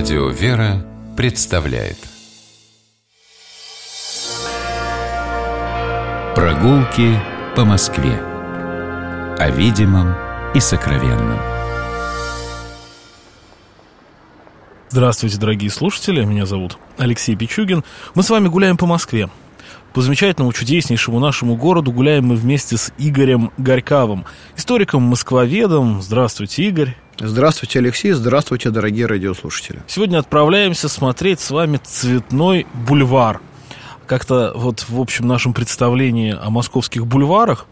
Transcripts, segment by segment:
Радио «Вера» представляет Прогулки по Москве О видимом и сокровенном Здравствуйте, дорогие слушатели, меня зовут Алексей Пичугин. Мы с вами гуляем по Москве. По замечательному, чудеснейшему нашему городу гуляем мы вместе с Игорем Горьковым, историком-москвоведом. Здравствуйте, Игорь. Здравствуйте, Алексей. Здравствуйте, дорогие радиослушатели. Сегодня отправляемся смотреть с вами цветной бульвар. Как-то вот в общем нашем представлении о московских бульварах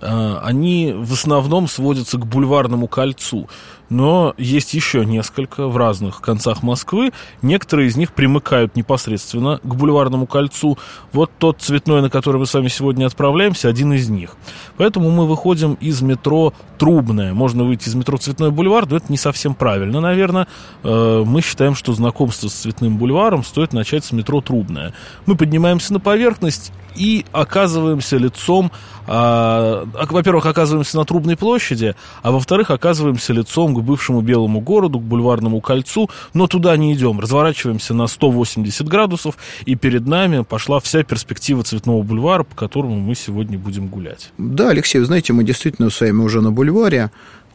они в основном сводятся к бульварному кольцу но есть еще несколько в разных концах Москвы. Некоторые из них примыкают непосредственно к бульварному кольцу. Вот тот цветной, на который мы с вами сегодня отправляемся, один из них. Поэтому мы выходим из метро Трубное. Можно выйти из метро Цветной бульвар, но это не совсем правильно, наверное. Э, мы считаем, что знакомство с Цветным бульваром стоит начать с метро Трубное. Мы поднимаемся на поверхность и оказываемся лицом, а, во-первых, оказываемся на Трубной площади, а во-вторых, оказываемся лицом к бывшему Белому городу, к Бульварному кольцу, но туда не идем, разворачиваемся на 180 градусов, и перед нами пошла вся перспектива Цветного бульвара, по которому мы сегодня будем гулять. Да, Алексей, вы знаете, мы действительно с вами уже на бульваре,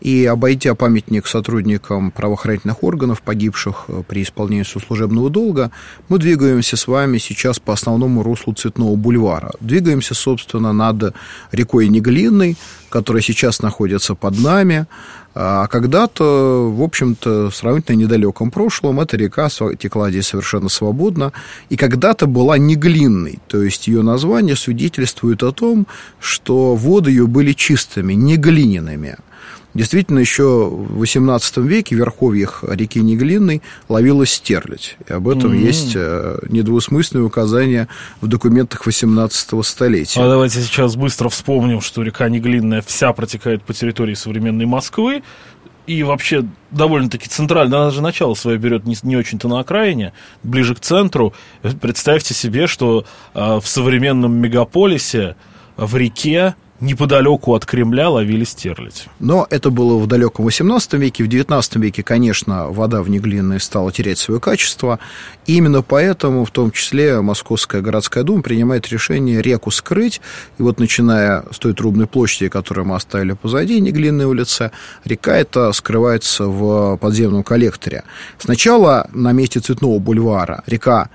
и, обойдя памятник сотрудникам правоохранительных органов, погибших э, при исполнении служебного долга, мы двигаемся с вами сейчас по основному руслу Цветного бульвара. Двигаемся, собственно, над рекой Неглинной, которая сейчас находится под нами. А когда-то, в общем-то, в сравнительно недалеком прошлом эта река текла здесь совершенно свободно, и когда-то была неглинной, то есть ее название свидетельствует о том, что воды ее были чистыми, неглиняными. Действительно, еще в XVIII веке в верховьях реки Неглинной ловилась стерлядь. И об этом mm-hmm. есть э, недвусмысленное указание в документах XVIII столетия. А давайте сейчас быстро вспомним, что река Неглинная вся протекает по территории современной Москвы. И вообще довольно-таки центрально, она же начало свое берет не, не очень-то на окраине, ближе к центру. Представьте себе, что э, в современном мегаполисе в реке неподалеку от Кремля ловили стерлядь. Но это было в далеком 18 веке. В 19 веке, конечно, вода в Неглинной стала терять свое качество. И именно поэтому, в том числе, Московская городская дума принимает решение реку скрыть. И вот начиная с той трубной площади, которую мы оставили позади, Неглинной улицы, река эта скрывается в подземном коллекторе. Сначала на месте Цветного бульвара река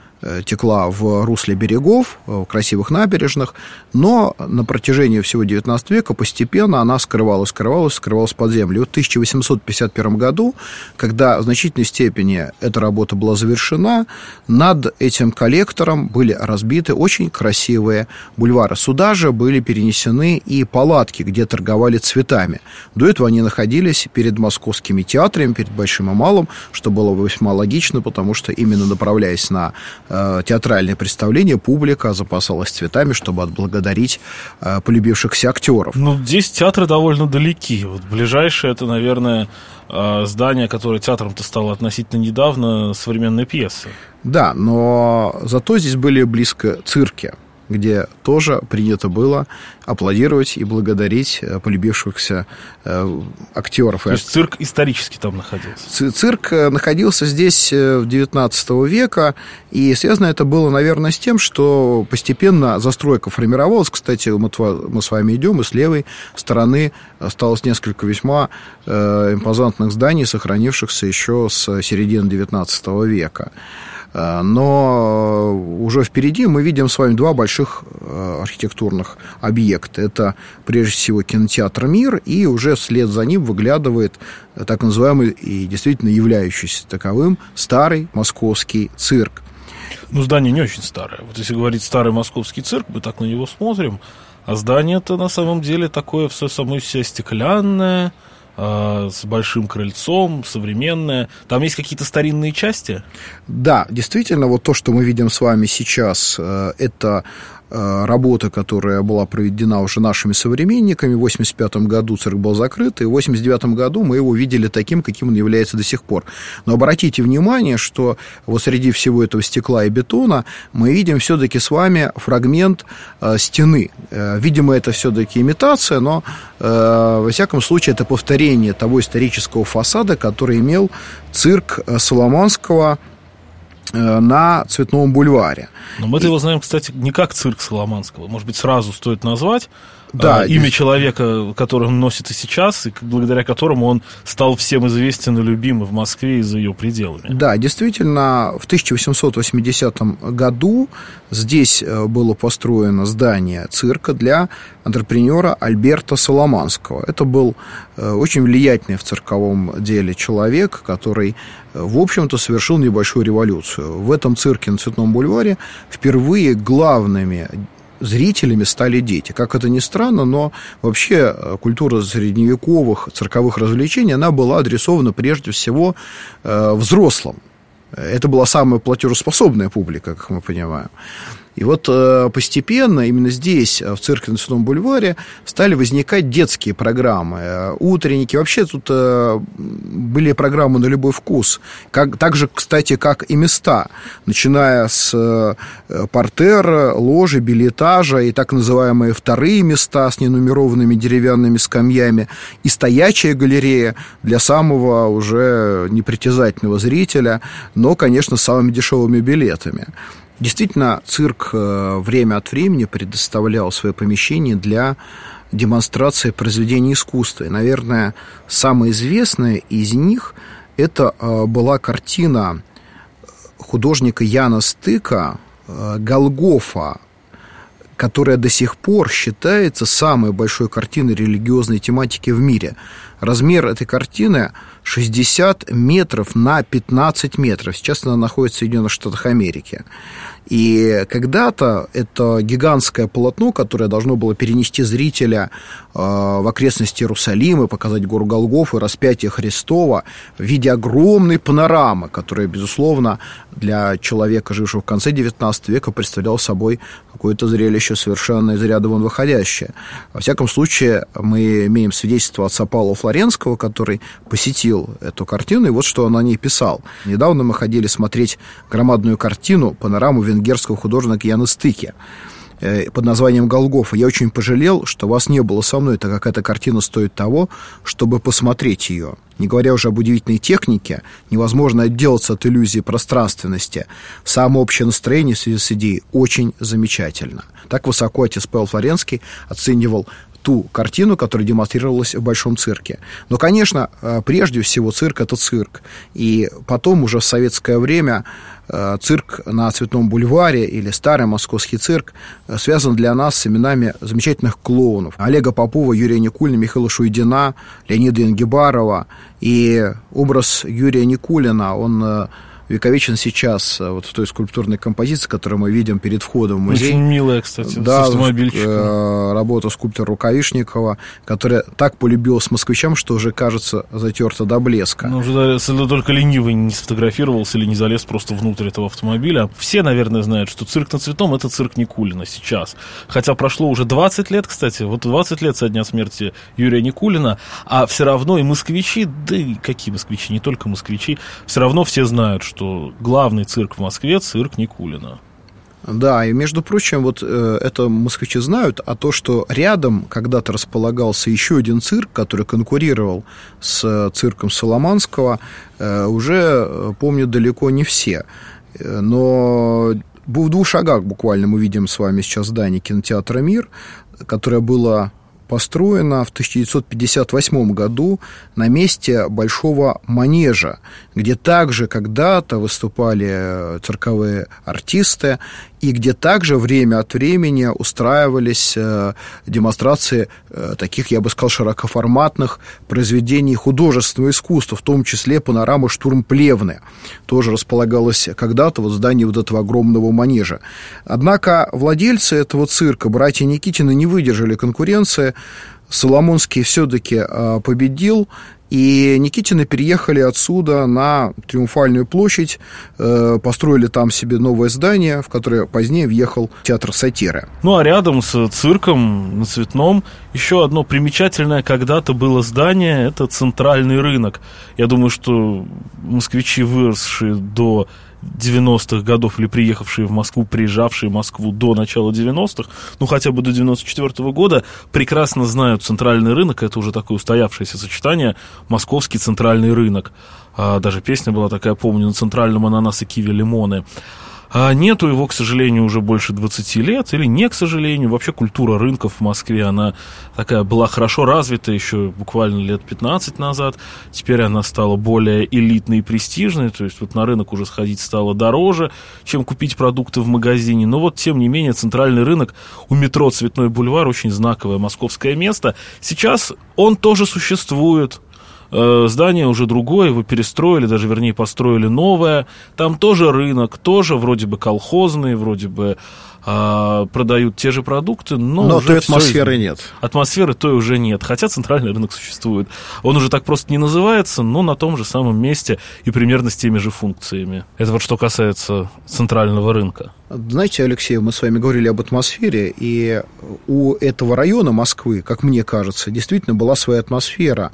текла в русле берегов, э, в красивых набережных, но на протяжении всего XIX века постепенно она скрывалась, скрывалась, скрывалась под землю. И вот в 1851 году, когда в значительной степени эта работа была завершена, над этим коллектором были разбиты очень красивые бульвары. Сюда же были перенесены и палатки, где торговали цветами. До этого они находились перед московскими театрами, перед Большим и Малым, что было весьма логично, потому что именно направляясь на Э, театральное представление, публика запасалась цветами, чтобы отблагодарить э, полюбившихся актеров. Ну, здесь театры довольно далеки. Вот ближайшее это, наверное, э, здание, которое театром-то стало относительно недавно, современной пьесы. Да, но зато здесь были близко цирки где тоже принято было аплодировать и благодарить э, полюбившихся э, актеров. То есть цирк исторически там находился? Цирк э, находился здесь в XIX века, и связано это было, наверное, с тем, что постепенно застройка формировалась. Кстати, мы, мы с вами идем, и с левой стороны осталось несколько весьма импозантных зданий, сохранившихся еще с середины XIX века. Э, но уже впереди мы видим с вами два больших э, архитектурных объекта. Это, прежде всего, кинотеатр «Мир», и уже вслед за ним выглядывает так называемый и действительно являющийся таковым старый московский цирк. Ну, здание не очень старое. Вот если говорить старый московский цирк, мы так на него смотрим, а здание-то на самом деле такое все самое все стеклянное, Э, с большим крыльцом, современная. Там есть какие-то старинные части? Да, действительно, вот то, что мы видим с вами сейчас, э, это Э, работа, которая была проведена уже нашими современниками. В 1985 году цирк был закрыт, и в 1989 году мы его видели таким, каким он является до сих пор. Но обратите внимание, что вот среди всего этого стекла и бетона мы видим все-таки с вами фрагмент э, стены. Э, видимо, это все-таки имитация, но э, во всяком случае это повторение того исторического фасада, который имел цирк э, Соломонского Э, на Цветном бульваре. Но мы-то и... его знаем, кстати, не как цирк Соломанского. Может быть, сразу стоит назвать да, а, имя и... человека, который он носит и сейчас, и благодаря которому он стал всем известен и любим в Москве и за ее пределами. Да, действительно, в 1880 году здесь э, было построено здание цирка для антрепренера Альберта Соломанского. Это был э, очень влиятельный в цирковом деле человек, который, э, в общем-то, совершил небольшую революцию. В этом цирке на Цветном бульваре впервые главными зрителями стали дети. Как это ни странно, но вообще э, культура средневековых цирковых развлечений, она была адресована прежде всего э, взрослым. Это была самая платежеспособная публика, как мы понимаем. И вот э, постепенно именно здесь, э, в цирке на Святом бульваре, стали возникать детские программы, э, утренники. Вообще тут были программы на любой вкус. Как, так же, кстати, как и места. Начиная с портера, ложи, билетажа и так называемые вторые места с ненумерованными деревянными скамьями и стоячая галерея для самого уже непритязательного зрителя, но, конечно, с самыми дешевыми билетами. Действительно, цирк э, время от времени предоставлял свои помещения для демонстрации произведений искусства. И, наверное, самая известная из них это э, была картина художника Яна Стыка э, «Голгофа», которая до сих пор считается самой большой картиной религиозной тематики в мире. Размер этой картины 60 метров на 15 метров. Сейчас она находится в Соединенных Штатах Америки. И когда-то это гигантское полотно, которое должно было перенести зрителя э, в окрестности Иерусалима, показать гору Голгоф и распятие Христова в виде огромной панорамы, которая, безусловно, для человека, жившего в конце XIX века, представляла собой какое-то зрелище совершенно из ряда вон выходящее. Во всяком случае, мы имеем свидетельство отца Павла Флоренского, который посетил эту картину, и вот что он о ней писал. Недавно мы ходили смотреть громадную картину, панораму венгерского художника Яна Стыки э, под названием «Голгофа». Я очень пожалел, что вас не было со мной, так как эта картина стоит того, чтобы посмотреть ее. Не говоря уже об удивительной технике, невозможно отделаться от иллюзии пространственности. Само общее настроение в связи с идеей очень замечательно. Так высоко отец Павел Флоренский оценивал ту картину, которая демонстрировалась в Большом цирке. Но, конечно, э, прежде всего цирк – это цирк. И потом уже в советское время э, цирк на Цветном бульваре или старый московский цирк э, связан для нас с именами замечательных клоунов. Олега Попова, Юрия Никулина, Михаила Шуйдина, Леонида Ингибарова. И образ Юрия Никулина, он вековечен сейчас э, вот в той скульптурной композиции, которую мы видим перед входом в музей. Очень милая, кстати, да, с автомобильчиком. Э, работа скульптора Рукавишникова, которая так полюбилась москвичам, что уже, кажется, затерта до блеска. Ну, уже только ленивый не сфотографировался или не залез просто внутрь этого автомобиля. Все, наверное, знают, что цирк на цветом – это цирк Никулина сейчас. Хотя прошло уже 20 лет, кстати, вот 20 лет со дня смерти Юрия Никулина, а все равно и москвичи, да и какие москвичи, не только москвичи, все равно все знают, что что главный цирк в Москве – цирк Никулина. Да, и между прочим, вот э, это москвичи знают, а то, что рядом когда-то располагался еще один цирк, который конкурировал с э, цирком Соломанского, э, уже э, помнят далеко не все. Э, но в двух шагах буквально мы видим с вами сейчас здание кинотеатра «Мир», которое было построена в 1958 году на месте большого манежа, где также когда-то выступали э, цирковые артисты, и где также время от времени устраивались э, демонстрации э, таких, я бы сказал, широкоформатных произведений художественного искусства, в том числе панорама «Штурм Плевны». Тоже располагалась когда-то в здании вот этого огромного манежа. Однако владельцы этого цирка, братья Никитины, не выдержали конкуренции, Соломонский все-таки э, победил И Никитины переехали отсюда на Триумфальную площадь, э, построили там себе новое здание, в которое позднее въехал театр сатиры. Ну а рядом с цирком на Цветном еще одно примечательное когда-то было здание, это центральный рынок. Я думаю, что москвичи, выросшие до 90-х годов или приехавшие в Москву, приезжавшие в Москву до начала 90-х, ну хотя бы до 94 -го года, прекрасно знают центральный рынок, это уже такое устоявшееся сочетание, московский центральный рынок. А, даже песня была такая, помню, на центральном ананасы, киви, лимоны. А нету его, к сожалению, уже больше 20 лет, или не к сожалению. Вообще культура рынков в Москве, она такая была хорошо развита еще буквально лет 15 назад. Теперь она стала более элитной и престижной, то есть вот на рынок уже сходить стало дороже, чем купить продукты в магазине. Но вот, тем не менее, центральный рынок у метро Цветной бульвар очень знаковое московское место. Сейчас он тоже существует, здание уже другое, его перестроили, даже вернее построили новое. Там тоже рынок, тоже вроде бы колхозный, вроде бы а, продают те же продукты, но, но уже той атмосферы из... нет. Атмосферы той уже нет, хотя центральный рынок существует. Он уже так просто не называется, но на том же самом месте и примерно с теми же функциями. Это вот что касается центрального рынка. Знаете, Алексей, мы с вами говорили об атмосфере, и у этого района Москвы, как мне кажется, действительно была своя атмосфера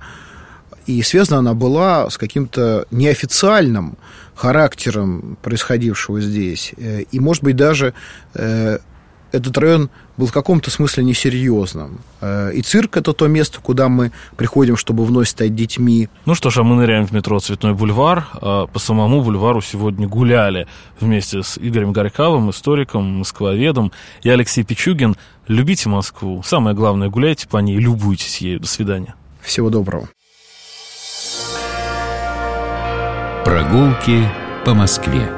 и связана она была с каким-то неофициальным характером происходившего здесь. Э, и, может быть, даже э, этот район был в каком-то смысле несерьезным. Э, и цирк – это то место, куда мы приходим, чтобы вновь стать детьми. Ну что ж, а мы ныряем в метро «Цветной бульвар». А по самому бульвару сегодня гуляли вместе с Игорем Горьковым, историком, москвоведом. Я Алексей Пичугин. Любите Москву. Самое главное, гуляйте по ней, любуйтесь ею. До свидания. Всего доброго. Прогулки по Москве.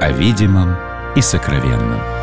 О видимом и сокровенном.